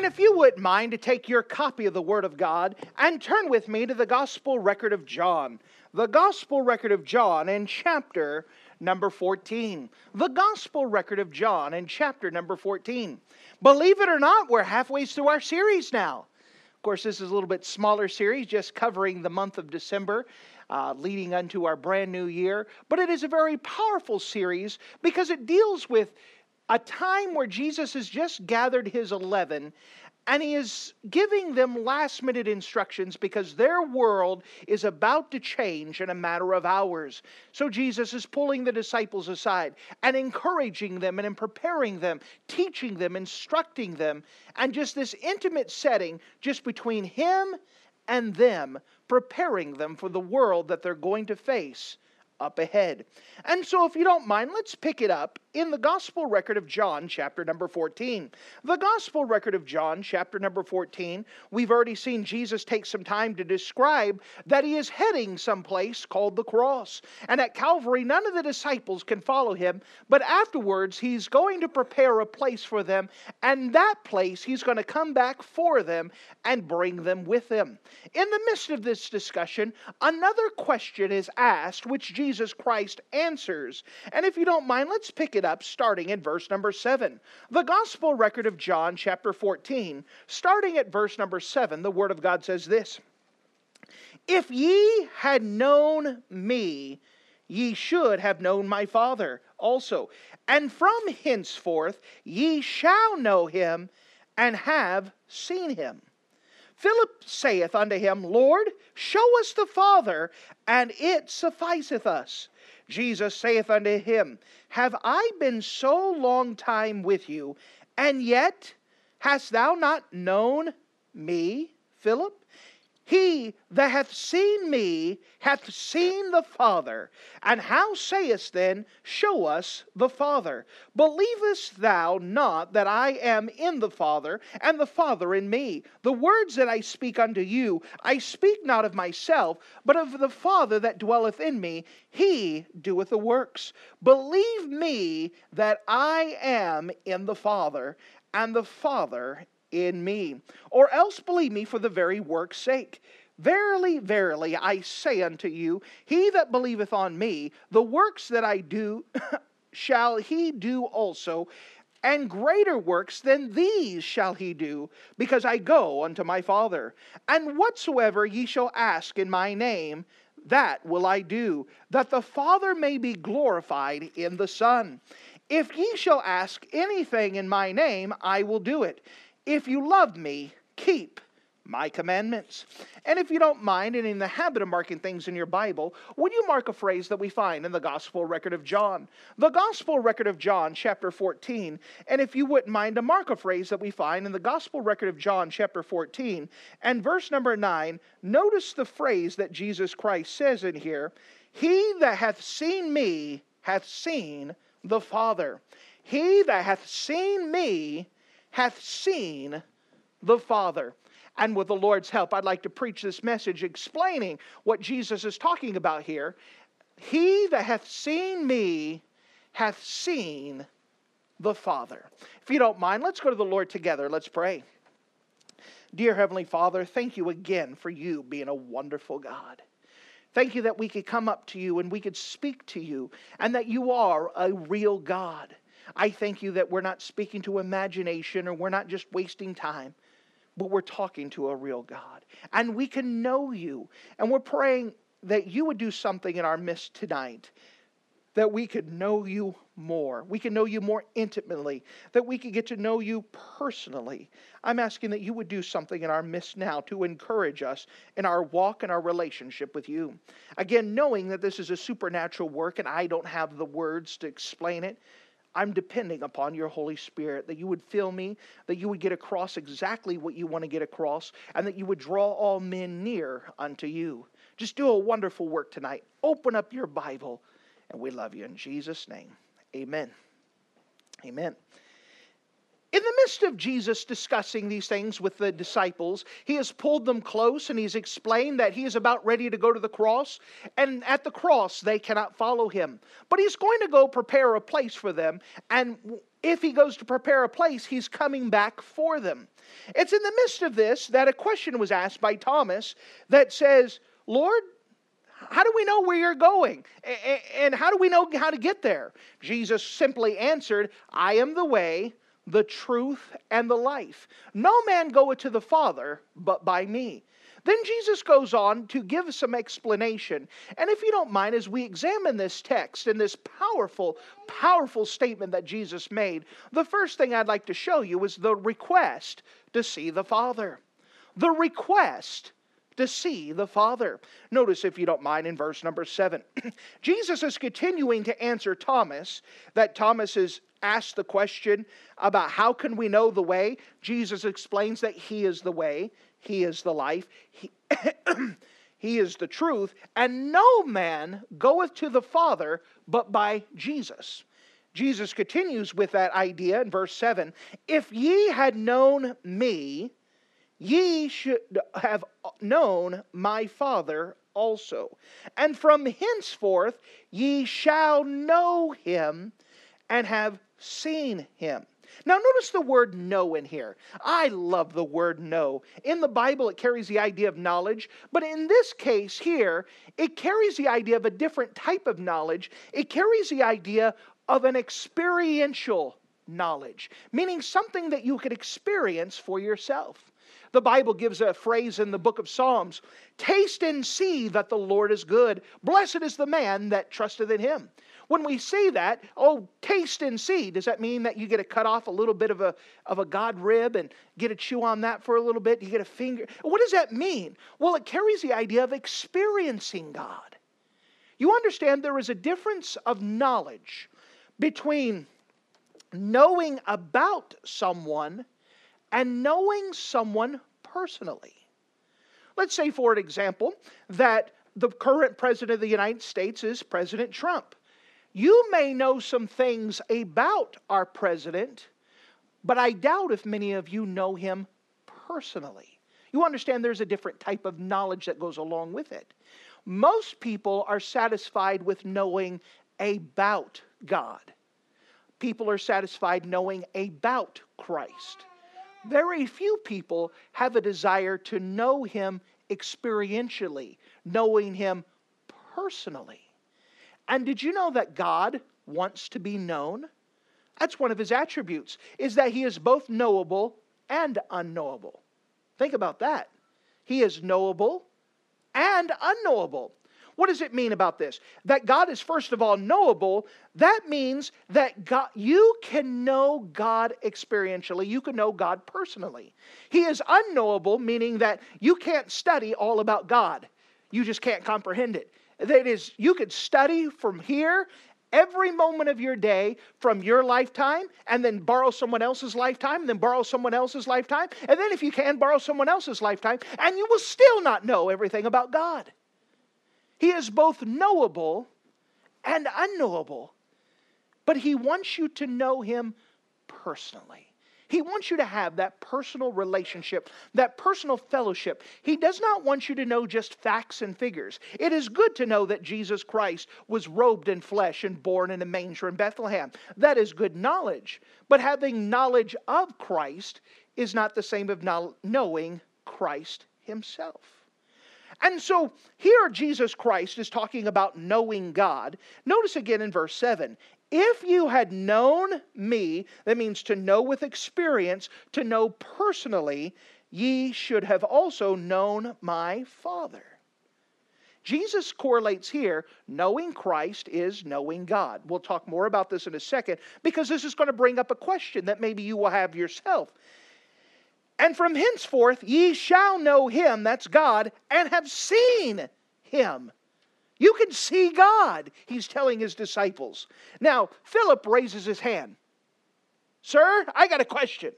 And if you wouldn't mind to take your copy of the Word of God and turn with me to the Gospel record of John, the Gospel record of John in chapter number 14. The Gospel record of John in chapter number 14. Believe it or not, we're halfway through our series now. Of course, this is a little bit smaller series, just covering the month of December. Uh, leading unto our brand new year. But it is a very powerful series because it deals with a time where Jesus has just gathered his 11 and he is giving them last minute instructions because their world is about to change in a matter of hours. So Jesus is pulling the disciples aside and encouraging them and preparing them, teaching them, instructing them, and just this intimate setting just between him and them, preparing them for the world that they're going to face up ahead. And so, if you don't mind, let's pick it up in the Gospel record of John, chapter number 14. The Gospel record of John, chapter number 14, we've already seen Jesus take some time to describe that he is heading someplace called the cross. And at Calvary, none of the disciples can follow him, but afterwards, he's going to prepare a place for them, and that place, he's going to come back for them and bring them with him. In the midst of this discussion, another question is asked, which Jesus Christ answers. And if you don't mind, let's pick it up starting in verse number 7. The gospel record of John, chapter 14, starting at verse number 7, the word of God says this If ye had known me, ye should have known my Father also. And from henceforth ye shall know him and have seen him. Philip saith unto him, Lord, show us the Father, and it sufficeth us. Jesus saith unto him, Have I been so long time with you, and yet hast thou not known me, Philip? He that hath seen me hath seen the Father. And how sayest then, Show us the Father? Believest thou not that I am in the Father, and the Father in me? The words that I speak unto you, I speak not of myself, but of the Father that dwelleth in me. He doeth the works. Believe me that I am in the Father, and the Father in me. Or else believe me for the very work's sake. Verily, verily, I say unto you, he that believeth on me, the works that I do shall he do also, and greater works than these shall he do, because I go unto my Father. And whatsoever ye shall ask in my name, that will I do, that the Father may be glorified in the Son. If ye shall ask anything in my name, I will do it. If you love me, keep my commandments. And if you don't mind and in the habit of marking things in your Bible, would you mark a phrase that we find in the Gospel record of John? The Gospel record of John, chapter 14. And if you wouldn't mind to mark a phrase that we find in the Gospel record of John, chapter 14, and verse number 9, notice the phrase that Jesus Christ says in here He that hath seen me hath seen the Father. He that hath seen me hath seen the Father. And with the Lord's help, I'd like to preach this message explaining what Jesus is talking about here. He that hath seen me hath seen the Father. If you don't mind, let's go to the Lord together. Let's pray. Dear Heavenly Father, thank you again for you being a wonderful God. Thank you that we could come up to you and we could speak to you and that you are a real God. I thank you that we're not speaking to imagination or we're not just wasting time, but we're talking to a real God. And we can know you. And we're praying that you would do something in our midst tonight that we could know you more. We can know you more intimately, that we could get to know you personally. I'm asking that you would do something in our midst now to encourage us in our walk and our relationship with you. Again, knowing that this is a supernatural work and I don't have the words to explain it, I'm depending upon your Holy Spirit, that you would fill me, that you would get across exactly what you want to get across, and that you would draw all men near unto you. Just do a wonderful work tonight. Open up your Bible, and we love you in Jesus' name. Amen. Amen. In the midst of Jesus discussing these things with the disciples, he has pulled them close and he's explained that he is about ready to go to the cross. And at the cross, they cannot follow him. But he's going to go prepare a place for them. And if he goes to prepare a place, he's coming back for them. It's in the midst of this that a question was asked by Thomas that says, Lord, how do we know where you're going? And how do we know how to get there? Jesus simply answered, I am the way the truth, and the life. No man goeth to the Father but by me. Then Jesus goes on to give some explanation. And if you don't mind, as we examine this text and this powerful, powerful statement that Jesus made, the first thing I'd like to show you is the request to see the Father. The request to see the Father. Notice, if you don't mind, in verse number seven, Jesus is continuing to answer Thomas, that Thomas is asked the question about how can we know the way. Jesus explains that He is the way, He is the life, He, he is the truth, and no man goeth to the Father but by Jesus. Jesus continues with that idea in verse 7 If ye had known me, ye should have known my Father also. And from henceforth ye shall know him and have seen him. Now, notice the word know in here. I love the word know. In the Bible, it carries the idea of knowledge, but in this case here, it carries the idea of a different type of knowledge. It carries the idea of an experiential knowledge, meaning something that you could experience for yourself. The Bible gives a phrase in the book of Psalms Taste and see that the Lord is good. Blessed is the man that trusteth in him. When we say that, oh, taste and see, does that mean that you get to cut off a little bit of a, of a God rib and get to chew on that for a little bit? You get a finger. What does that mean? Well, it carries the idea of experiencing God. You understand there is a difference of knowledge between knowing about someone and knowing someone personally. Let's say, for an example, that the current president of the United States is President Trump. You may know some things about our president, but I doubt if many of you know him personally. You understand there's a different type of knowledge that goes along with it. Most people are satisfied with knowing about God. People are satisfied knowing about Christ. Very few people have a desire to know Him experientially, knowing Him personally. And did you know that God wants to be known? That's one of his attributes, is that he is both knowable and unknowable. Think about that. He is knowable and unknowable. What does it mean about this? That God is first of all knowable. That means that God, you can know God experientially. You can know God personally. He is unknowable, meaning that you can't study all about God. You just can't comprehend it. That is, you could study from here every moment of your day from your lifetime and then borrow someone else's lifetime and then borrow someone else's lifetime and then if you can borrow someone else's lifetime and you will still not know everything about God. He is both knowable and unknowable, but he wants you to know him personally. He wants you to have that personal relationship, that personal fellowship. He does not want you to know just facts and figures. It is good to know that Jesus Christ was robed in flesh and born in a manger in Bethlehem. That is good knowledge. But having knowledge of Christ is not the same of knowing Christ himself. And so here Jesus Christ is talking about knowing God. Notice again in verse 7 if you had known me, that means to know with experience, to know personally, ye should have also known my Father. Jesus correlates here knowing Christ is knowing God. We'll talk more about this in a second because this is going to bring up a question that maybe you will have yourself. And from henceforth ye shall know him, that's God, and have seen him. You can see God, he's telling his disciples. Now, Philip raises his hand. Sir, I got a question.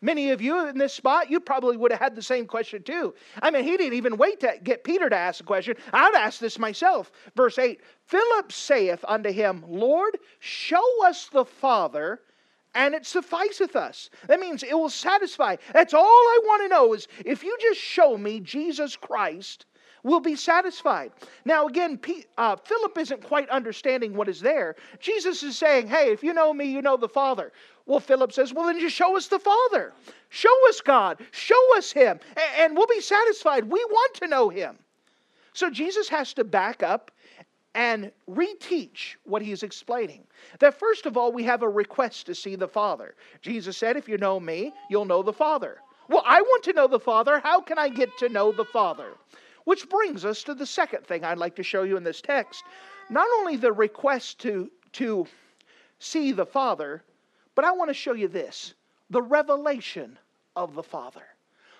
Many of you in this spot, you probably would have had the same question too. I mean, he didn't even wait to get Peter to ask a question. I'd ask this myself. Verse 8 Philip saith unto him, Lord, show us the Father, and it sufficeth us. That means it will satisfy. That's all I want to know is if you just show me Jesus Christ, will be satisfied. Now, again, uh, Philip isn't quite understanding what is there. Jesus is saying, Hey, if you know me, you know the Father. Well, Philip says, Well, then just show us the Father. Show us God. Show us Him, and we'll be satisfied. We want to know Him. So Jesus has to back up and reteach what he's explaining. That first of all, we have a request to see the Father. Jesus said, If you know me, you'll know the Father. Well, I want to know the Father. How can I get to know the Father? Which brings us to the second thing I'd like to show you in this text. Not only the request to, to see the Father, but I want to show you this the revelation of the Father.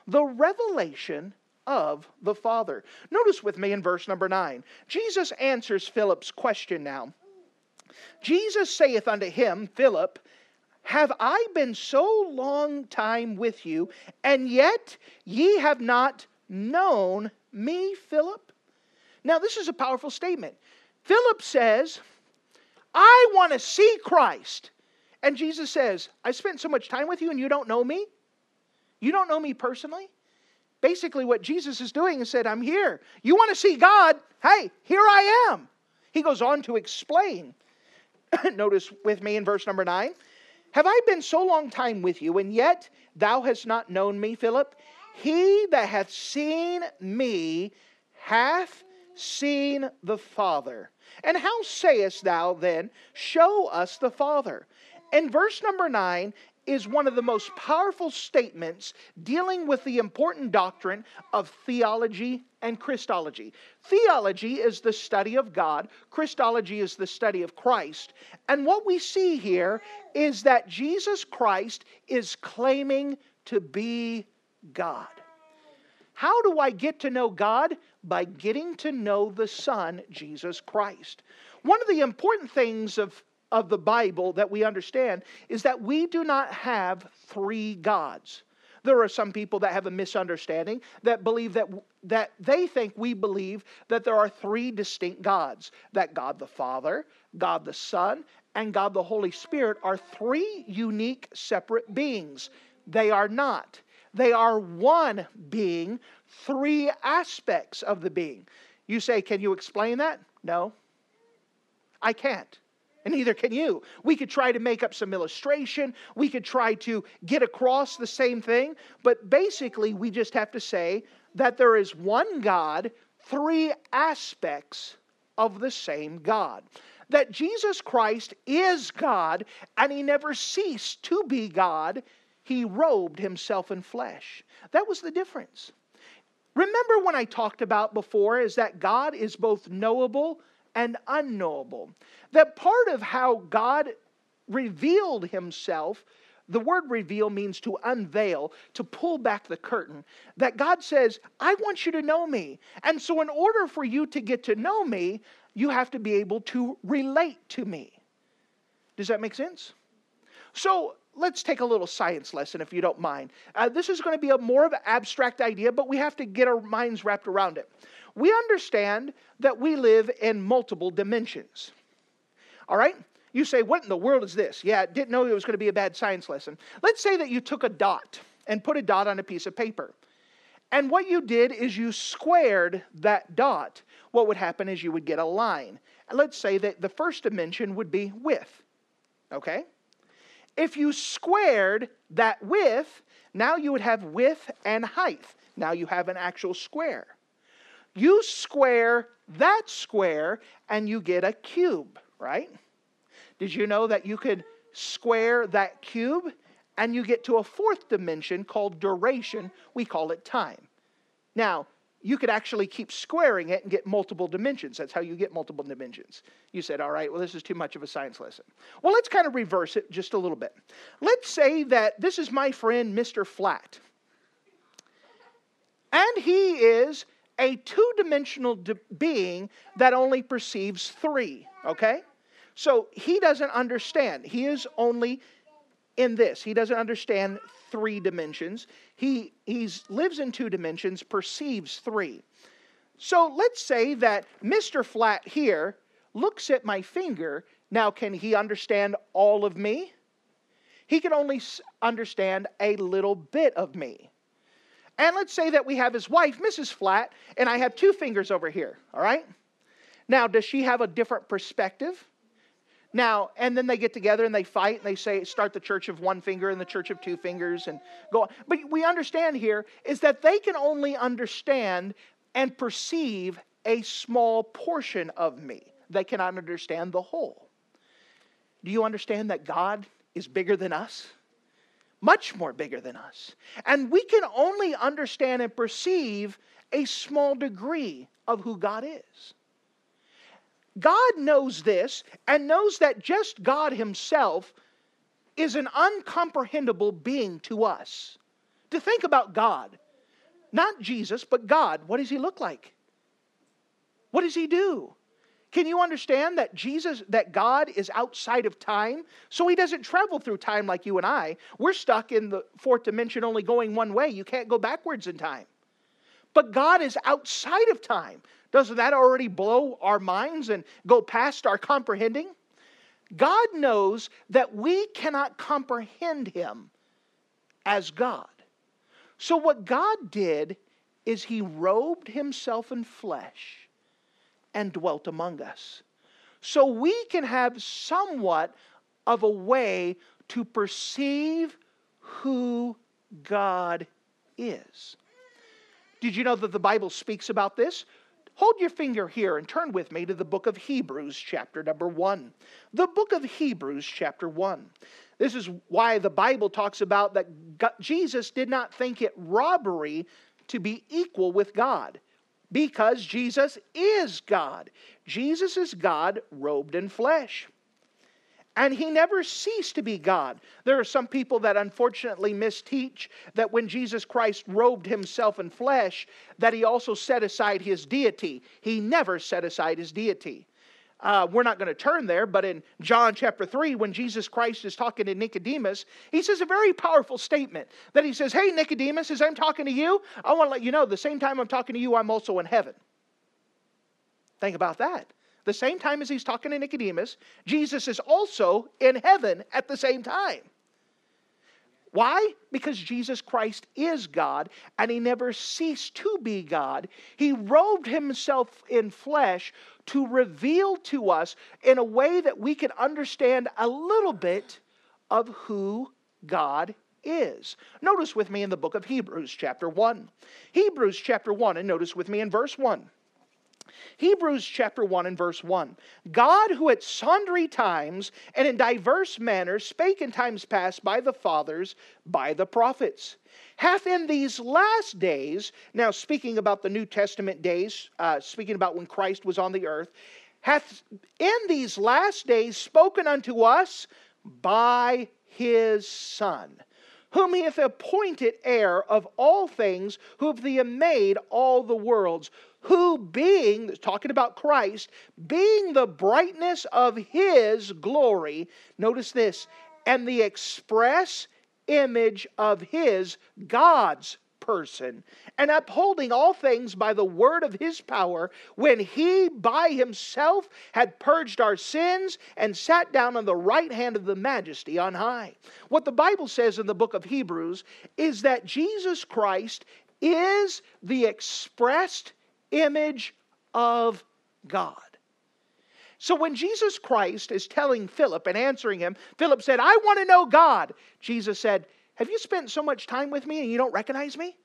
The revelation of the Father. Notice with me in verse number 9. Jesus answers Philip's question now. Jesus saith unto him, Philip, have I been so long time with you, and yet ye have not known me, Philip? Now, this is a powerful statement. Philip says, I want to see Christ. And Jesus says, I spent so much time with you and you don't know me? You don't know me personally? Basically, what Jesus is doing is said, I'm here. You want to see God? Hey, here I am. He goes on to explain. Notice with me in verse number nine. Have I been so long time with you, and yet thou hast not known me, Philip? He that hath seen me hath seen the Father. And how sayest thou then, Show us the Father? And verse number nine is one of the most powerful statements dealing with the important doctrine of theology and Christology. Theology is the study of God, Christology is the study of Christ. And what we see here is that Jesus Christ is claiming to be God. How do I get to know God? By getting to know the Son, Jesus Christ. One of the important things of, of the Bible that we understand is that we do not have three gods. There are some people that have a misunderstanding that believe that, that they think we believe that there are three distinct gods that God the Father, God the Son, and God the Holy Spirit are three unique separate beings. They are not. They are one being, three aspects of the being. You say, Can you explain that? No. I can't. And neither can you. We could try to make up some illustration. We could try to get across the same thing. But basically, we just have to say that there is one God, three aspects of the same God. That Jesus Christ is God, and He never ceased to be God he robed himself in flesh. That was the difference. Remember when I talked about before is that God is both knowable and unknowable. That part of how God revealed himself, the word reveal means to unveil, to pull back the curtain. That God says, I want you to know me. And so, in order for you to get to know me, you have to be able to relate to me. Does that make sense? So, let's take a little science lesson if you don't mind. Uh, this is going to be a more of an abstract idea, but we have to get our minds wrapped around it. We understand that we live in multiple dimensions. All right? You say, what in the world is this? Yeah, didn't know it was going to be a bad science lesson. Let's say that you took a dot and put a dot on a piece of paper. And what you did is you squared that dot. What would happen is you would get a line. Let's say that the first dimension would be width. Okay? If you squared that width, now you would have width and height. Now you have an actual square. You square that square and you get a cube, right? Did you know that you could square that cube and you get to a fourth dimension called duration? We call it time. Now, you could actually keep squaring it and get multiple dimensions. That's how you get multiple dimensions. You said, all right, well, this is too much of a science lesson. Well, let's kind of reverse it just a little bit. Let's say that this is my friend, Mr. Flat. And he is a two dimensional being that only perceives three, okay? So he doesn't understand. He is only in this. He doesn't understand three dimensions. He he's, lives in two dimensions, perceives three. So let's say that Mr. Flat here looks at my finger. Now, can he understand all of me? He can only understand a little bit of me. And let's say that we have his wife, Mrs. Flat, and I have two fingers over here, all right? Now, does she have a different perspective? Now, and then they get together and they fight and they say, start the church of one finger and the church of two fingers and go on. But we understand here is that they can only understand and perceive a small portion of me. They cannot understand the whole. Do you understand that God is bigger than us? Much more bigger than us. And we can only understand and perceive a small degree of who God is. God knows this and knows that just God Himself is an uncomprehendable being to us. To think about God, not Jesus, but God, what does He look like? What does He do? Can you understand that Jesus, that God is outside of time? So he doesn't travel through time like you and I. We're stuck in the fourth dimension only going one way. You can't go backwards in time. But God is outside of time. Doesn't that already blow our minds and go past our comprehending? God knows that we cannot comprehend him as God. So, what God did is he robed himself in flesh and dwelt among us. So we can have somewhat of a way to perceive who God is. Did you know that the Bible speaks about this? Hold your finger here and turn with me to the book of Hebrews, chapter number 1. The book of Hebrews, chapter 1. This is why the Bible talks about that Jesus did not think it robbery to be equal with God because Jesus is God. Jesus is God robed in flesh. And he never ceased to be God. There are some people that unfortunately misteach that when Jesus Christ robed himself in flesh, that he also set aside his deity. He never set aside his deity. Uh, we're not going to turn there, but in John chapter 3, when Jesus Christ is talking to Nicodemus, he says a very powerful statement that he says, Hey, Nicodemus, as I'm talking to you, I want to let you know the same time I'm talking to you, I'm also in heaven. Think about that. The same time as he's talking to Nicodemus, Jesus is also in heaven at the same time. Why? Because Jesus Christ is God and he never ceased to be God. He robed himself in flesh to reveal to us in a way that we can understand a little bit of who God is. Notice with me in the book of Hebrews, chapter 1. Hebrews, chapter 1, and notice with me in verse 1. Hebrews chapter 1 and verse 1. God, who at sundry times and in diverse manners spake in times past by the fathers, by the prophets, hath in these last days, now speaking about the New Testament days, uh, speaking about when Christ was on the earth, hath in these last days spoken unto us by his Son whom he hath appointed heir of all things, who hath made all the worlds, who being, talking about Christ, being the brightness of his glory, notice this, and the express image of his, God's person, and upholding all things by the word of his power, when he by himself had purged our sins and sat down on the right hand of the majesty on high. What the Bible says in the book of Hebrews is that Jesus Christ is the expressed image of God. So when Jesus Christ is telling Philip and answering him, Philip said, I want to know God. Jesus said, Have you spent so much time with me and you don't recognize me?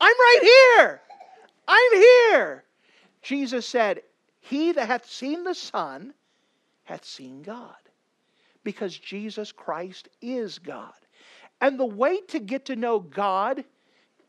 I'm right here. I'm here. Jesus said, He that hath seen the Son hath seen God. Because Jesus Christ is God. And the way to get to know God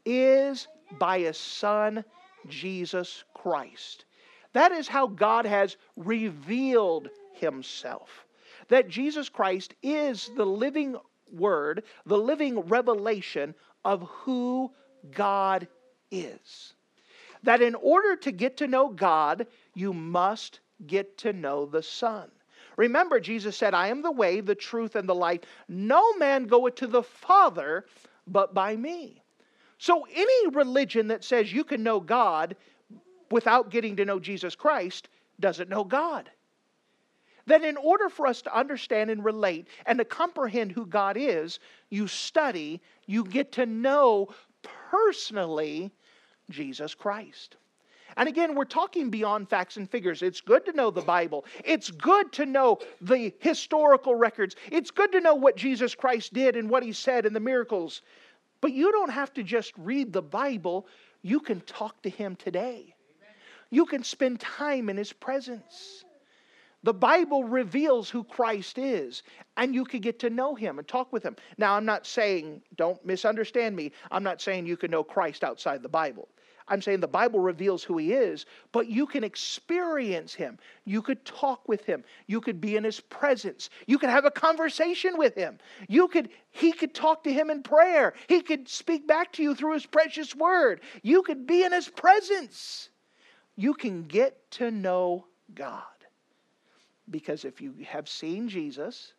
is by His Son, Jesus Christ. That is how God has revealed himself. That Jesus Christ is the living word, the living revelation of who God is. that in order to get to know God, you must get to know the Son. Remember, Jesus said, I am the way, the truth, and the life. No man goeth to the Father but by me. So, any religion that says you can know God without getting to know Jesus Christ doesn't know God. That in order for us to understand and relate and to comprehend who God is, you study, you get to know personally Jesus Christ. And again, we're talking beyond facts and figures. It's good to know the Bible. It's good to know the historical records. It's good to know what Jesus Christ did and what he said and the miracles. But you don't have to just read the Bible, you can talk to him today. You can spend time in his presence. The Bible reveals who Christ is, and you can get to know him and talk with him. Now, I'm not saying, don't misunderstand me, I'm not saying you can know Christ outside the Bible. I'm saying the Bible reveals who he is, but you can experience him. You could talk with him. You could be in his presence. You could have a conversation with him. You could he could talk to him in prayer. He could speak back to you through his precious word. You could be in his presence. You can get to know God. Because if you have seen Jesus,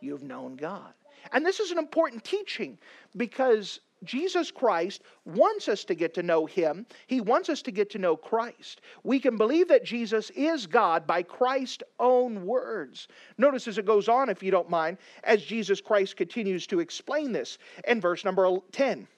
you've known God. And this is an important teaching because Jesus Christ wants us to get to know Him. He wants us to get to know Christ. We can believe that Jesus is God by Christ's own words. Notice as it goes on, if you don't mind, as Jesus Christ continues to explain this in verse number 10.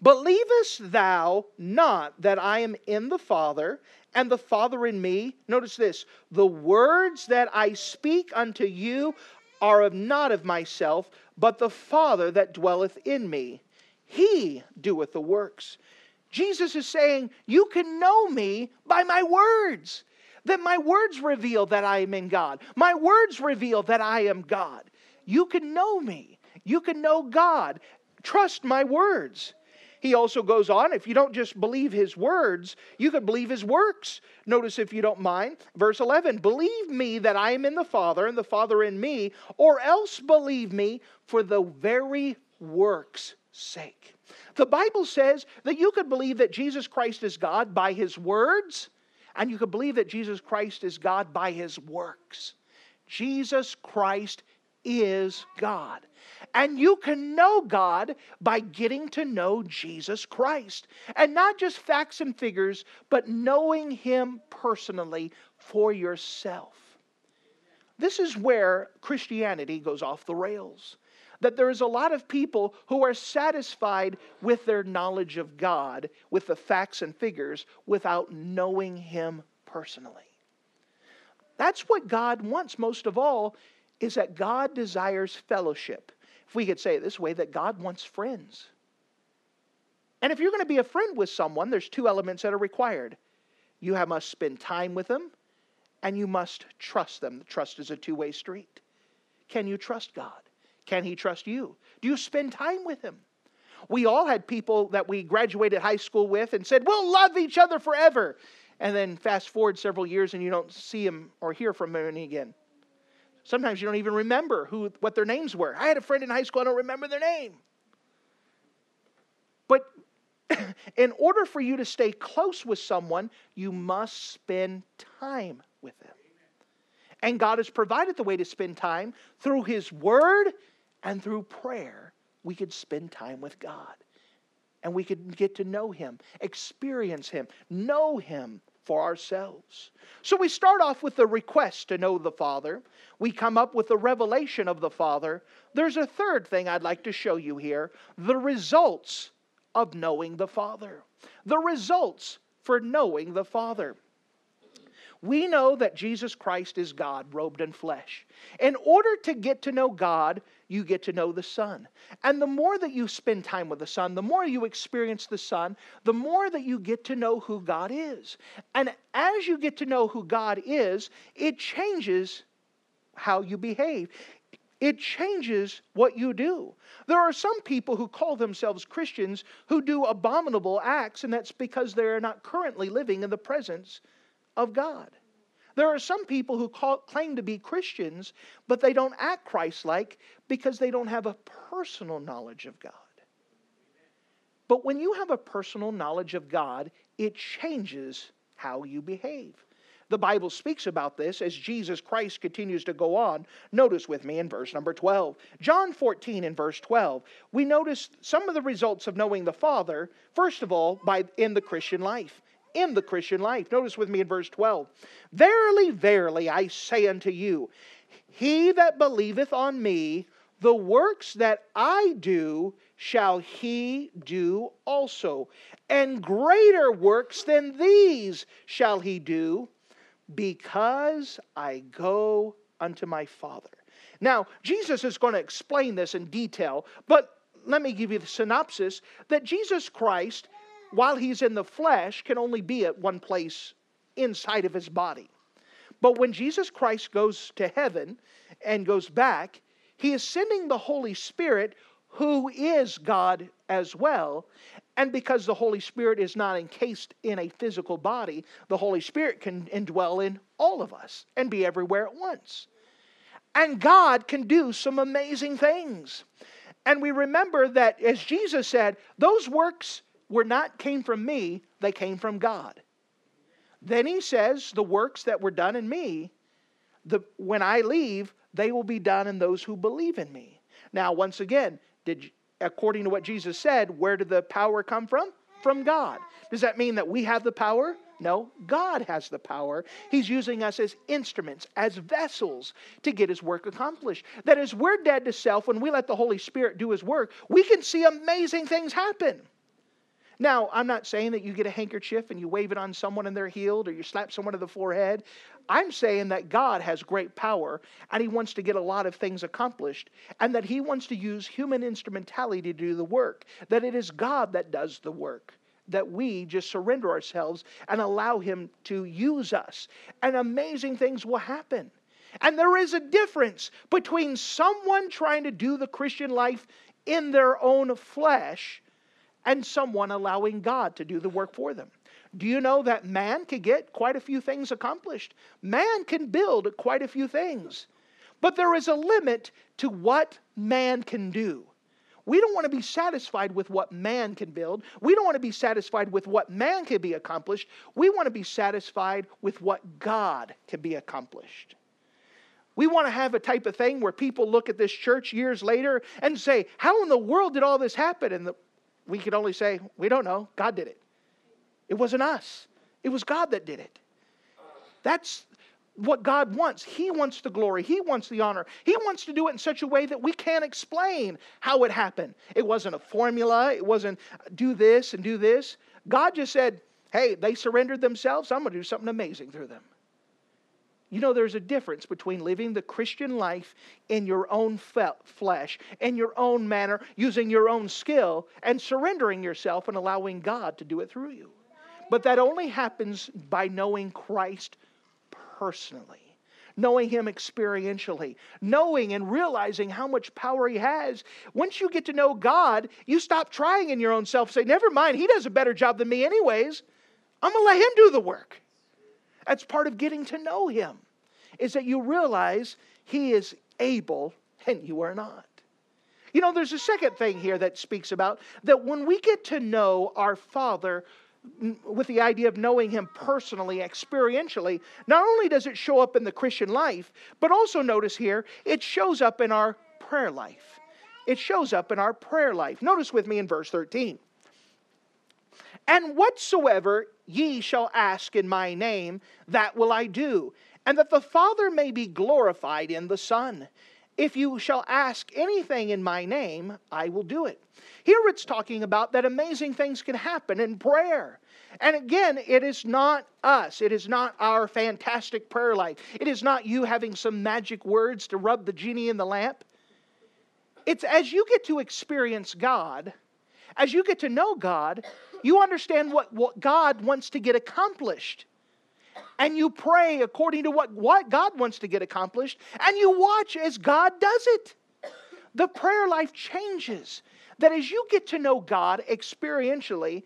Believest thou not that I am in the Father, and the Father in me? Notice this the words that I speak unto you are of not of myself, but the Father that dwelleth in me. He doeth the works. Jesus is saying, You can know me by my words. That my words reveal that I am in God. My words reveal that I am God. You can know me. You can know God. Trust my words. He also goes on, if you don't just believe his words, you could believe his works. Notice, if you don't mind, verse 11 Believe me that I am in the Father, and the Father in me, or else believe me for the very works' sake. The Bible says that you could believe that Jesus Christ is God by his words, and you could believe that Jesus Christ is God by his works. Jesus Christ is God. And you can know God by getting to know Jesus Christ. And not just facts and figures, but knowing Him personally for yourself. This is where Christianity goes off the rails. That there is a lot of people who are satisfied with their knowledge of God, with the facts and figures, without knowing Him personally. That's what God wants most of all, is that God desires fellowship if we could say it this way, that God wants friends. And if you're going to be a friend with someone, there's two elements that are required. You must spend time with them, and you must trust them. Trust is a two way street. Can you trust God? Can He trust you? Do you spend time with Him? We all had people that we graduated high school with and said, We'll love each other forever. And then fast forward several years and you don't see them or hear from them again. Sometimes you don't even remember who, what their names were. I had a friend in high school, I don't remember their name. But in order for you to stay close with someone, you must spend time with them. And God has provided the way to spend time through His Word and through prayer. We could spend time with God and we could get to know Him, experience Him, know Him for ourselves. So we start off with the request to know the Father. We come up with the revelation of the Father. There's a third thing I'd like to show you here the results of knowing the Father. The results for knowing the Father. We know that Jesus Christ is God, robed in flesh. In order to get to know God, you get to know the Son. And the more that you spend time with the Son, the more you experience the Son, the more that you get to know who God is. And as you get to know who God is, it changes how you behave. It changes what you do. There are some people who call themselves Christians who do abominable acts, and that's because they are not currently living in the presence of God. There are some people who call, claim to be Christians, but they don't act Christ like because they don't have a personal knowledge of God. But when you have a personal knowledge of God, it changes how you behave. The Bible speaks about this as Jesus Christ continues to go on. Notice with me in verse number 12. John 14 in verse 12. We notice some of the results of knowing the Father, first of all, by in the Christian life. In the Christian life. Notice with me in verse 12. Verily, verily, I say unto you, he that believeth on me, the works that I do shall he do also. And greater works than these shall he do, because I go unto my Father. Now, Jesus is going to explain this in detail, but let me give you the synopsis that Jesus Christ, while he's in the flesh, can only be at one place inside of his body. But when Jesus Christ goes to heaven and goes back, he is sending the Holy Spirit, who is God as well. And because the Holy Spirit is not encased in a physical body, the Holy Spirit can indwell in all of us and be everywhere at once. And God can do some amazing things. And we remember that as Jesus said, those works were not came from me, they came from God. Then he says, the works that were done in me, the, when I leave, they will be done in those who believe in me. Now, once again, did according to what Jesus said, where did the power come from? From God. Does that mean that we have the power? No, God has the power. He's using us as instruments, as vessels to get His work accomplished. That as we're dead to self, when we let the Holy Spirit do His work, we can see amazing things happen. Now, I'm not saying that you get a handkerchief and you wave it on someone and they're healed or you slap someone on the forehead. I'm saying that God has great power and He wants to get a lot of things accomplished and that He wants to use human instrumentality to do the work, that it is God that does the work. That we just surrender ourselves and allow Him to use us, and amazing things will happen. And there is a difference between someone trying to do the Christian life in their own flesh and someone allowing God to do the work for them. Do you know that man can get quite a few things accomplished? Man can build quite a few things. But there is a limit to what man can do. We don't want to be satisfied with what man can build. We don't want to be satisfied with what man can be accomplished. We want to be satisfied with what God can be accomplished. We want to have a type of thing where people look at this church years later and say, How in the world did all this happen? And the, we could only say, We don't know. God did it. It wasn't us, it was God that did it. That's what God wants. He wants the glory, He wants the honor. He wants to do it in such a way that we can't explain how it happened. It wasn't a formula, it wasn't do this and do this. God just said, Hey, they surrendered themselves. I'm going to do something amazing through them. You know, there's a difference between living the Christian life in your own flesh, in your own manner, using your own skill, and surrendering yourself and allowing God to do it through you. But that only happens by knowing Christ personally, knowing Him experientially, knowing and realizing how much power He has. Once you get to know God, you stop trying in your own self. Say, never mind, He does a better job than me, anyways. I'm going to let Him do the work. That's part of getting to know Him, is that you realize He is able and you are not. You know, there's a second thing here that speaks about that when we get to know our Father with the idea of knowing Him personally, experientially, not only does it show up in the Christian life, but also notice here, it shows up in our prayer life. It shows up in our prayer life. Notice with me in verse 13. And whatsoever ye shall ask in my name, that will I do, and that the Father may be glorified in the Son. If you shall ask anything in my name, I will do it. Here it's talking about that amazing things can happen in prayer. And again, it is not us. It is not our fantastic prayer life. It is not you having some magic words to rub the genie in the lamp. It's as you get to experience God, as you get to know God, you understand what, what God wants to get accomplished. And you pray according to what, what God wants to get accomplished, and you watch as God does it. The prayer life changes. That as you get to know God experientially,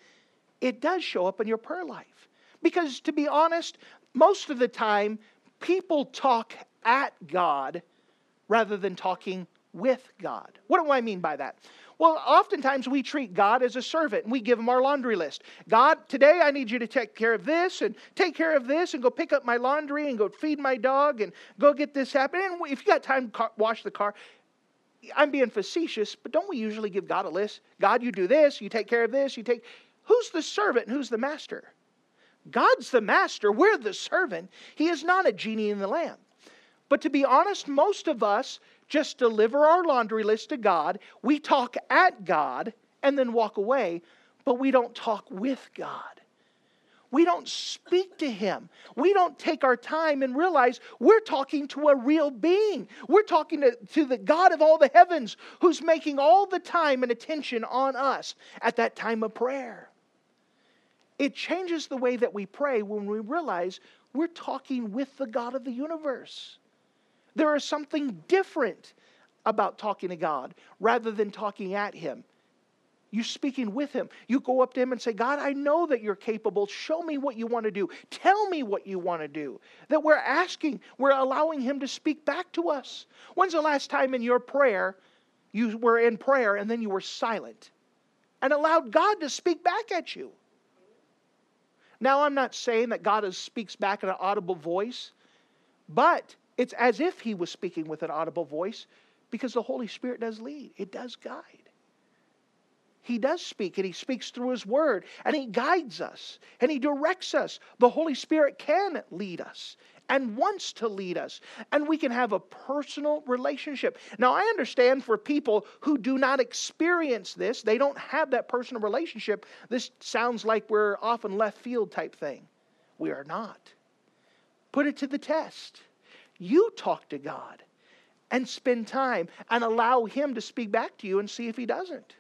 it does show up in your prayer life. Because to be honest, most of the time, people talk at God rather than talking with God. What do I mean by that? Well, oftentimes we treat God as a servant and we give him our laundry list. God, today I need you to take care of this and take care of this and go pick up my laundry and go feed my dog and go get this happening. And if you got time, wash the car. I'm being facetious, but don't we usually give God a list? God, you do this, you take care of this, you take. Who's the servant and who's the master? God's the master, we're the servant. He is not a genie in the lamp. But to be honest, most of us just deliver our laundry list to God, we talk at God, and then walk away, but we don't talk with God. We don't speak to Him. We don't take our time and realize we're talking to a real being. We're talking to, to the God of all the heavens who's making all the time and attention on us at that time of prayer. It changes the way that we pray when we realize we're talking with the God of the universe. There is something different about talking to God rather than talking at Him. You speaking with him. You go up to him and say, God, I know that you're capable. Show me what you want to do. Tell me what you want to do. That we're asking, we're allowing him to speak back to us. When's the last time in your prayer you were in prayer and then you were silent and allowed God to speak back at you? Now, I'm not saying that God speaks back in an audible voice, but it's as if he was speaking with an audible voice because the Holy Spirit does lead, it does guide. He does speak, and He speaks through His Word, and He guides us, and He directs us. The Holy Spirit can lead us and wants to lead us, and we can have a personal relationship. Now, I understand for people who do not experience this, they don't have that personal relationship, this sounds like we're off left field type thing. We are not. Put it to the test. You talk to God and spend time and allow Him to speak back to you and see if He doesn't.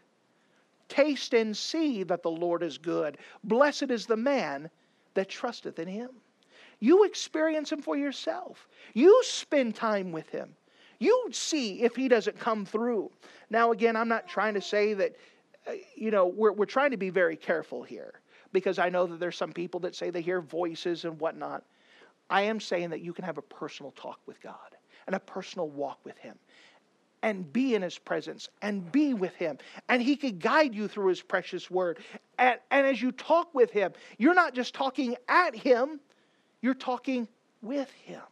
Taste and see that the Lord is good. Blessed is the man that trusteth in Him. You experience Him for yourself, you spend time with Him. You see if He doesn't come through. Now, again, I'm not trying to say that, uh, you know, we're, we're trying to be very careful here because I know that there's some people that say they hear voices and whatnot. I am saying that you can have a personal talk with God and a personal walk with Him and be in His presence and be with Him. And He could guide you through His precious word. And, and as you talk with Him, you're not just talking at Him, you're talking with Him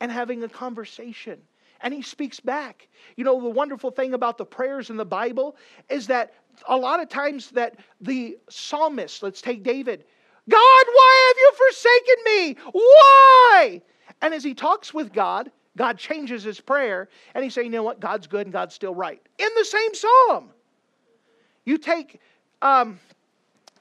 and having a conversation. And He speaks back. You know, the wonderful thing about the prayers in the Bible is that a lot of times that the psalmist, let's take David, God, why have you forsaken me? Why? And as he talks with God, God changes his prayer and he's saying, you know what? God's good and God's still right. In the same psalm. You take, um,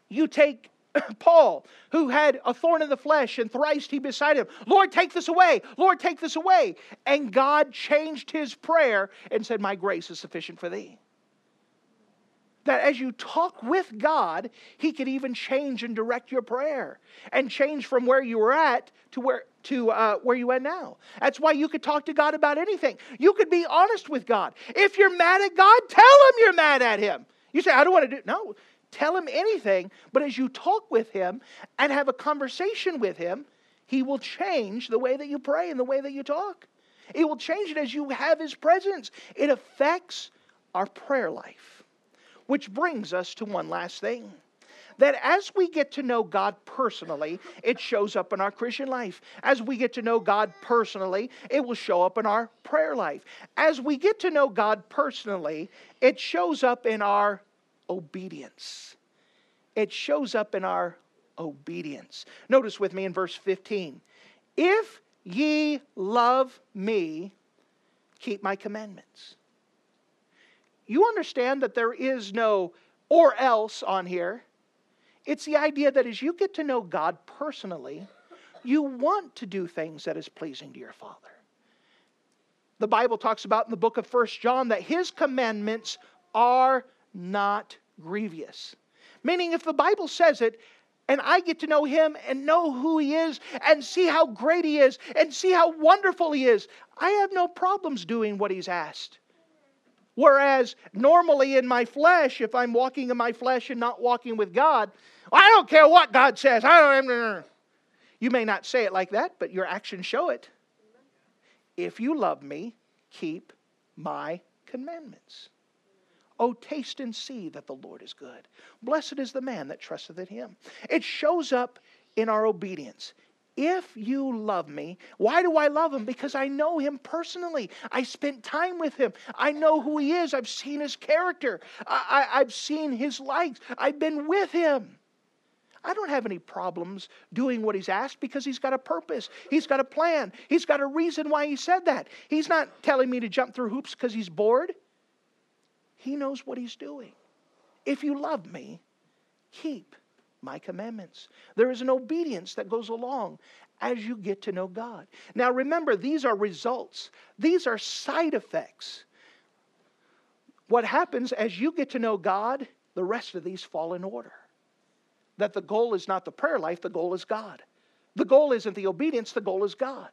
you take Paul, who had a thorn in the flesh, and thrice he beside him, Lord, take this away. Lord, take this away. And God changed his prayer and said, My grace is sufficient for thee that as you talk with God, He could even change and direct your prayer and change from where you were at to where to uh, where you are now. That's why you could talk to God about anything. You could be honest with God. If you're mad at God, tell Him you're mad at Him. You say, I don't want to do no. Tell Him anything, but as you talk with Him and have a conversation with Him, He will change the way that you pray and the way that you talk. It will change it as you have His presence. It affects our prayer life. Which brings us to one last thing that as we get to know God personally, it shows up in our Christian life. As we get to know God personally, it will show up in our prayer life. As we get to know God personally, it shows up in our obedience. It shows up in our obedience. Notice with me in verse 15 If ye love me, keep my commandments you understand that there is no or else on here. It's the idea that as you get to know God personally, you want to do things that is pleasing to your Father. The Bible talks about in the book of First John that his commandments are not grievous. Meaning, if the Bible says it, and I get to know him and know who he is and see how great he is and see how wonderful he is, I have no problems doing what he's asked. Whereas normally in my flesh, if I'm walking in my flesh and not walking with God, I don't care what God says. I don't. You may not say it like that, but your actions show it. If you love me, keep my commandments. Oh, taste and see that the Lord is good. Blessed is the man that trusteth in him. It shows up in our obedience. If you love me, why do I love him? Because I know him personally. I spent time with him. I know who he is. I've seen his character. I, have seen his likes. I've been with him. I don't have any problems doing what he's asked because he's got a purpose. He's got a plan. He's got a reason why he said that. He's not telling me to jump through hoops because he's bored. He knows what he's doing. If you love me, keep my commandments. There is an obedience that goes along as you get to know God. Now remember, these are results, these are side effects. What happens as you get to know God, the rest of these fall in order. That the goal is not the prayer life, the goal is God. The goal isn't the obedience, the goal is God.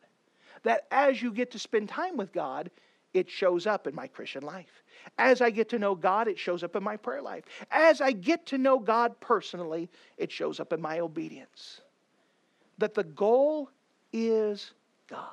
That as you get to spend time with God, it shows up in my Christian life. As I get to know God, it shows up in my prayer life. As I get to know God personally, it shows up in my obedience. That the goal is God.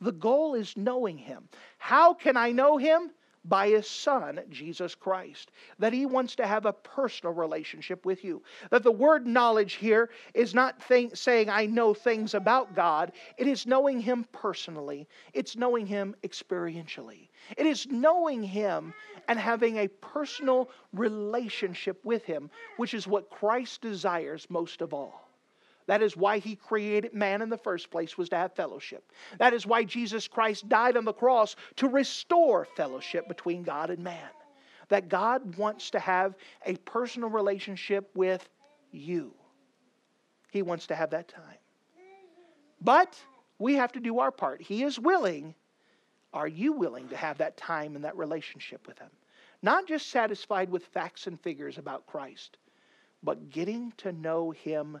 The goal is knowing Him. How can I know Him? By his son, Jesus Christ. That he wants to have a personal relationship with you. That the word knowledge here is not think, saying, I know things about God. It is knowing him personally, it's knowing him experientially. It is knowing him and having a personal relationship with him, which is what Christ desires most of all. That is why he created man in the first place was to have fellowship. That is why Jesus Christ died on the cross to restore fellowship between God and man. That God wants to have a personal relationship with you. He wants to have that time. But we have to do our part. He is willing. Are you willing to have that time and that relationship with him? Not just satisfied with facts and figures about Christ, but getting to know him